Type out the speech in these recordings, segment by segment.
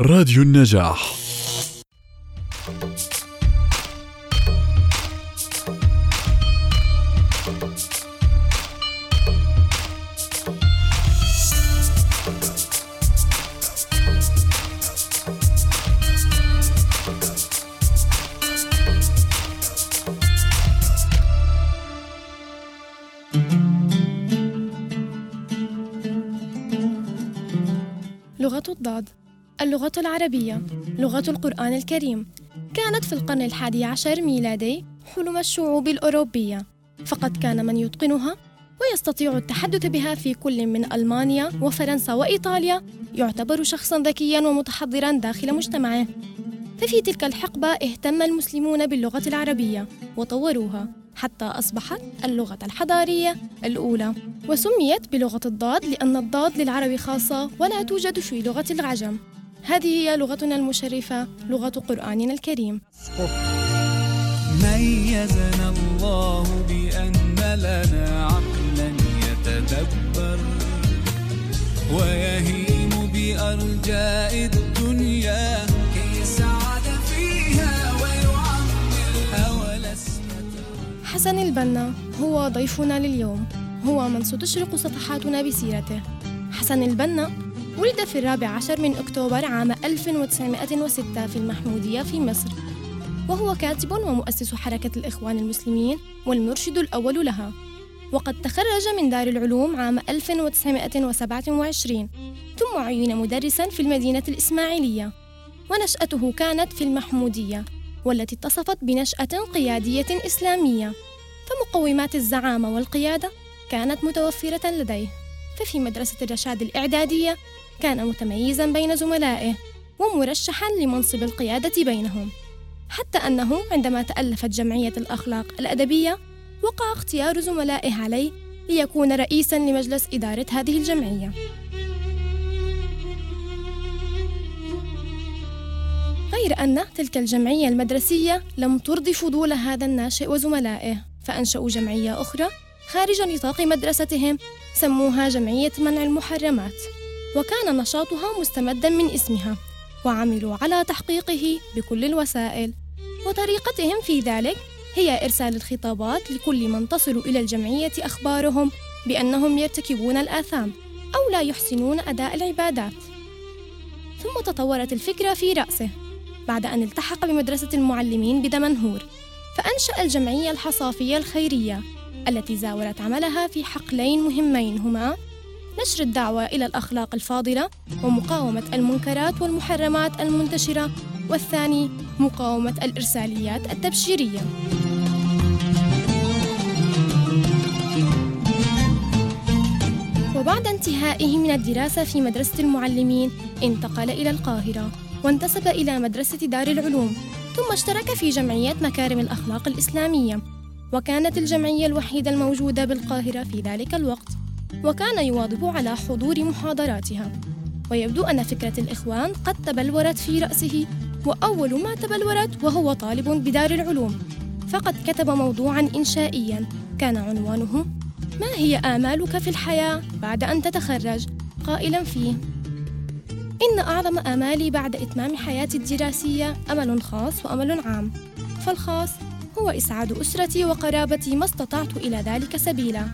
راديو النجاح. لغة الضاد. اللغة العربية لغة القرآن الكريم. كانت في القرن الحادي عشر ميلادي حلم الشعوب الأوروبية. فقد كان من يتقنها ويستطيع التحدث بها في كل من ألمانيا وفرنسا وإيطاليا. يعتبر شخصا ذكيا ومتحضرا داخل مجتمعه. ففي تلك الحقبة اهتم المسلمون باللغة العربية وطوروها حتى أصبحت اللغة الحضارية الأولى. وسميت بلغة الضاد لأن الضاد للعرب خاصة ولا توجد في لغة العجم. هذه هي لغتنا المشرفة لغة قرآننا الكريم. ميزنا الله بأن لنا عقلا يتدبر ويهيم بأرجاء الدنيا كي فيها ويعمر حسن البنا هو ضيفنا لليوم. هو من ستشرق صفحاتنا بسيرته. حسن البنا ولد في الرابع عشر من أكتوبر عام 1906 في المحمودية في مصر. وهو كاتب ومؤسس حركة الإخوان المسلمين والمرشد الأول لها. وقد تخرج من دار العلوم عام 1927 ثم عين مدرسا في المدينة الإسماعيلية. ونشأته كانت في المحمودية والتي اتصفت بنشأة قيادية إسلامية. فمقومات الزعامة والقيادة كانت متوفرة لديه. ففي مدرسة الرشاد الإعدادية كان متميزا بين زملائه ومرشحا لمنصب القيادة بينهم. حتى أنه عندما تألفت جمعية الأخلاق الأدبية وقع اختيار زملائه عليه ليكون رئيسا لمجلس إدارة هذه الجمعية. غير أن تلك الجمعية المدرسية لم ترضي فضول هذا الناشئ وزملائه فأنشأوا جمعية أخرى خارج نطاق مدرستهم سموها جمعية منع المحرمات. وكان نشاطها مستمدا من اسمها وعملوا على تحقيقه بكل الوسائل. وطريقتهم في ذلك هي إرسال الخطابات لكل من تصل إلى الجمعية أخبارهم بأنهم يرتكبون الآثام أو لا يحسنون أداء العبادات. ثم تطورت الفكرة في رأسه بعد أن التحق بمدرسة المعلمين بدمنهور فأنشأ الجمعية الحصافية الخيرية التي زاولت عملها في حقلين مهمين هما نشر الدعوة إلى الأخلاق الفاضلة ومقاومة المنكرات والمحرمات المنتشرة والثاني مقاومة الإرساليات التبشيرية. وبعد انتهائه من الدراسة في مدرسة المعلمين انتقل إلى القاهرة وانتسب إلى مدرسة دار العلوم ثم اشترك في جمعية مكارم الأخلاق الإسلامية وكانت الجمعية الوحيدة الموجودة بالقاهرة في ذلك الوقت. وكان يواظب على حضور محاضراتها. ويبدو أن فكرة الإخوان قد تبلورت في رأسه وأول ما تبلورت وهو طالب بدار العلوم. فقد كتب موضوعا إنشائيا. كان عنوانه ما هي آمالك في الحياة بعد أن تتخرج؟ قائلا فيه إن أعظم آمالي بعد إتمام حياتي الدراسية أمل خاص وأمل عام. فالخاص هو إسعاد أسرتي وقرابتي ما استطعت إلى ذلك سبيلا.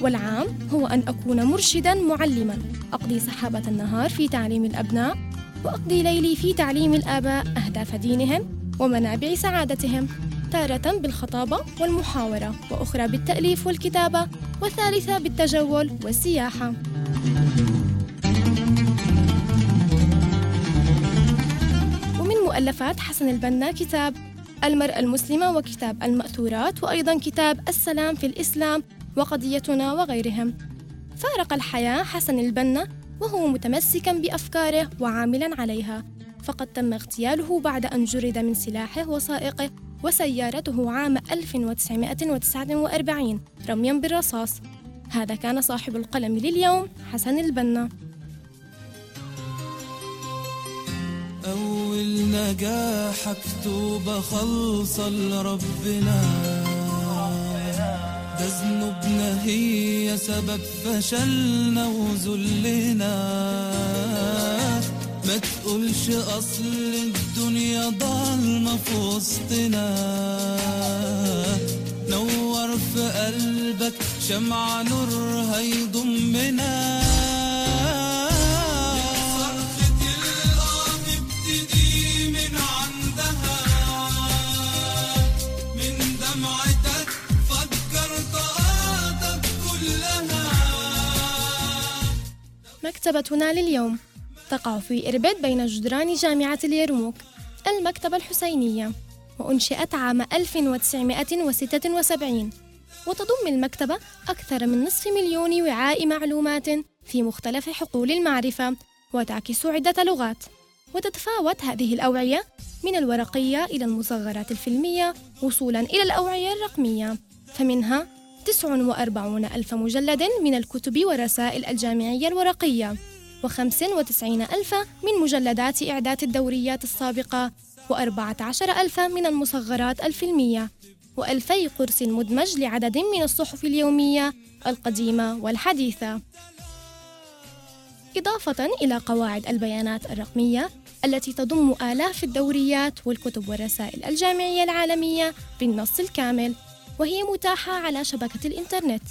والعام هو أن أكون مرشدا معلما. أقضي سحابة النهار في تعليم الأبناء وأقضي ليلي في تعليم الآباء أهداف دينهم ومنابع سعادتهم تارة بالخطابة والمحاورة وأخرى بالتأليف والكتابة وثالثة بالتجول والسياحة. ومن مؤلفات حسن البنا كتاب المرأة المسلمة وكتاب المأثورات وأيضا كتاب السلام في الإسلام وقضيتنا وغيرهم. فارق الحياة حسن البنا وهو متمسكا بأفكاره وعاملا عليها. فقد تم اغتياله بعد أن جرد من سلاحه وسائقه وسيارته عام 1949 رميا بالرصاص. هذا كان صاحب القلم لليوم حسن البنا. أول نجاح مكتوبة خالصة لربنا. ده ذنوبنا هي سبب فشلنا وذلنا. ما تقولش أصل الدنيا ضلمة في وسطنا. نور في قلبك شمعة نورها يضمنا مكتبتنا لليوم. تقع في إربد بين جدران جامعة اليرموك المكتبة الحسينية وأنشئت عام 1976 وتضم المكتبة أكثر من نصف مليون وعاء معلومات في مختلف حقول المعرفة وتعكس عدة لغات. وتتفاوت هذه الأوعية من الورقية إلى المصغرات الفيلمية وصولا إلى الأوعية الرقمية فمنها 49 ألف مجلد من الكتب والرسائل الجامعية الورقية و95 ألف من مجلدات إعداد الدوريات السابقة و14 ألف من المصغرات الفيلمية وألفي قرص مدمج لعدد من الصحف اليومية القديمة والحديثة. إضافة إلى قواعد البيانات الرقمية التي تضم آلاف الدوريات والكتب والرسائل الجامعية العالمية بالنص الكامل وهي متاحة على شبكة الإنترنت.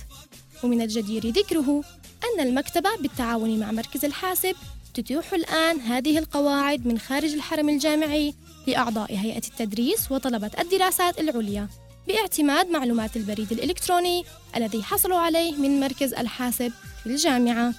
ومن الجدير ذكره أن المكتبة بالتعاون مع مركز الحاسب تتيح الآن هذه القواعد من خارج الحرم الجامعي لأعضاء هيئة التدريس وطلبة الدراسات العليا باعتماد معلومات البريد الإلكتروني الذي حصلوا عليه من مركز الحاسب في الجامعة.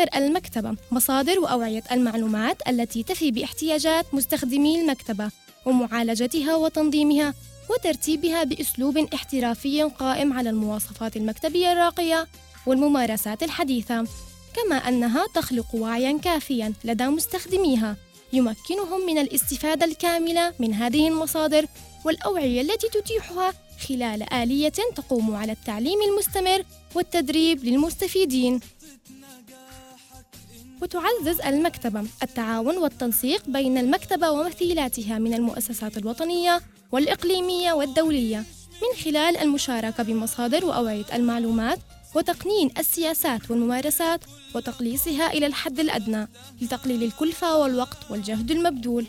وتوفر المكتبة مصادر وأوعية المعلومات التي تفي باحتياجات مستخدمي المكتبة ومعالجتها وتنظيمها وترتيبها بأسلوب احترافي قائم على المواصفات المكتبية الراقية والممارسات الحديثة. كما أنها تخلق وعيا كافيا لدى مستخدميها يمكنهم من الاستفادة الكاملة من هذه المصادر والأوعية التي تتيحها خلال آلية تقوم على التعليم المستمر والتدريب للمستفيدين. وتعزز المكتبة. التعاون والتنسيق بين المكتبة ومثيلاتها من المؤسسات الوطنية والإقليمية والدولية من خلال المشاركة بمصادر وأوعية المعلومات وتقنين السياسات والممارسات وتقليصها إلى الحد الأدنى لتقليل الكلفة والوقت والجهد المبذول.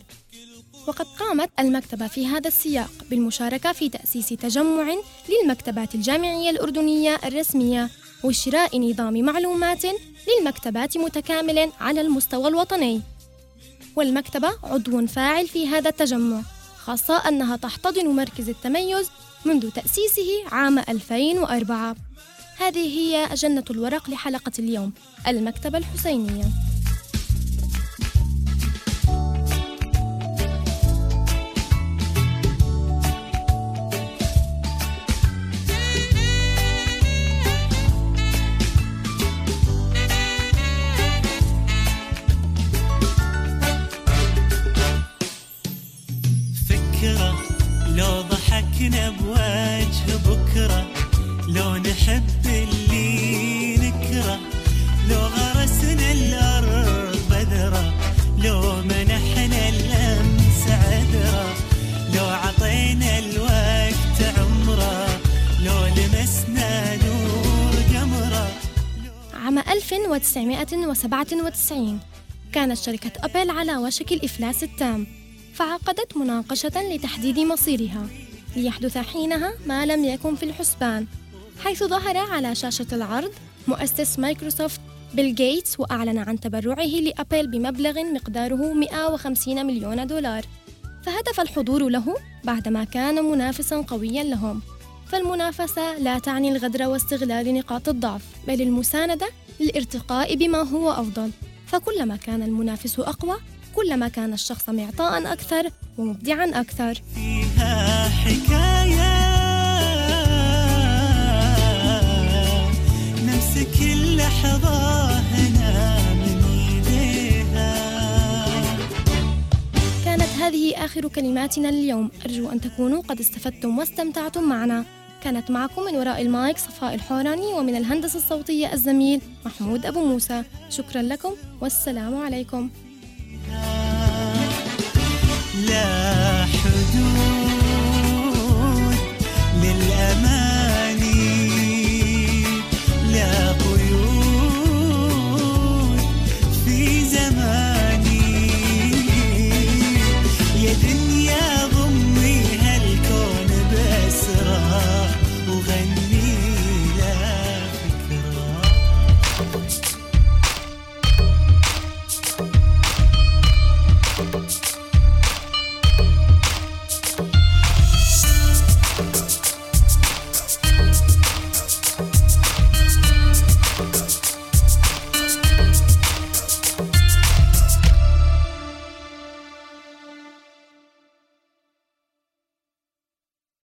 وقد قامت المكتبة في هذا السياق بالمشاركة في تأسيس تجمع للمكتبات الجامعية الأردنية الرسمية وشراء نظام معلومات للمكتبات متكامل على المستوى الوطني. والمكتبة عضو فاعل في هذا التجمع خاصة أنها تحتضن مركز التميز منذ تأسيسه عام 2004 هذه هي أجنة الورق لحلقة اليوم المكتبة الحسينية. فكرة لو ضحكنا بوجه بكرة لو نحب اللي نكره لو غرسنا الأرض بذرة لو منحنا الأمس عذرة لو عطينا الوقت عمرة لو لمسنا نور قمره عام 1997 كانت شركة أبل على وشك الإفلاس التام. فعقدت مناقشة لتحديد مصيرها ليحدث حينها ما لم يكن في الحسبان حيث ظهر على شاشة العرض مؤسس مايكروسوفت بيل جيتس وأعلن عن تبرعه لأبل بمبلغ مقداره 150 مليون دولار. فهتف الحضور له بعدما كان منافسا قويا لهم. فالمنافسة لا تعني الغدر واستغلال نقاط الضعف بل المساندة للارتقاء بما هو أفضل. فكلما كان المنافس أقوى كلما كان الشخص معطاء أكثر ومبدعا أكثر. فيها حكاية. نمسك اللحظة هنا من كانت هذه آخر كلماتنا اليوم. أرجو أن تكونوا قد استفدتم واستمتعتم معنا. كانت معكم من وراء المايك صفاء الحوراني ومن الهندسة الصوتية الزميل محمود أبو موسى. شكرا لكم. والسلام عليكم. لا حدود.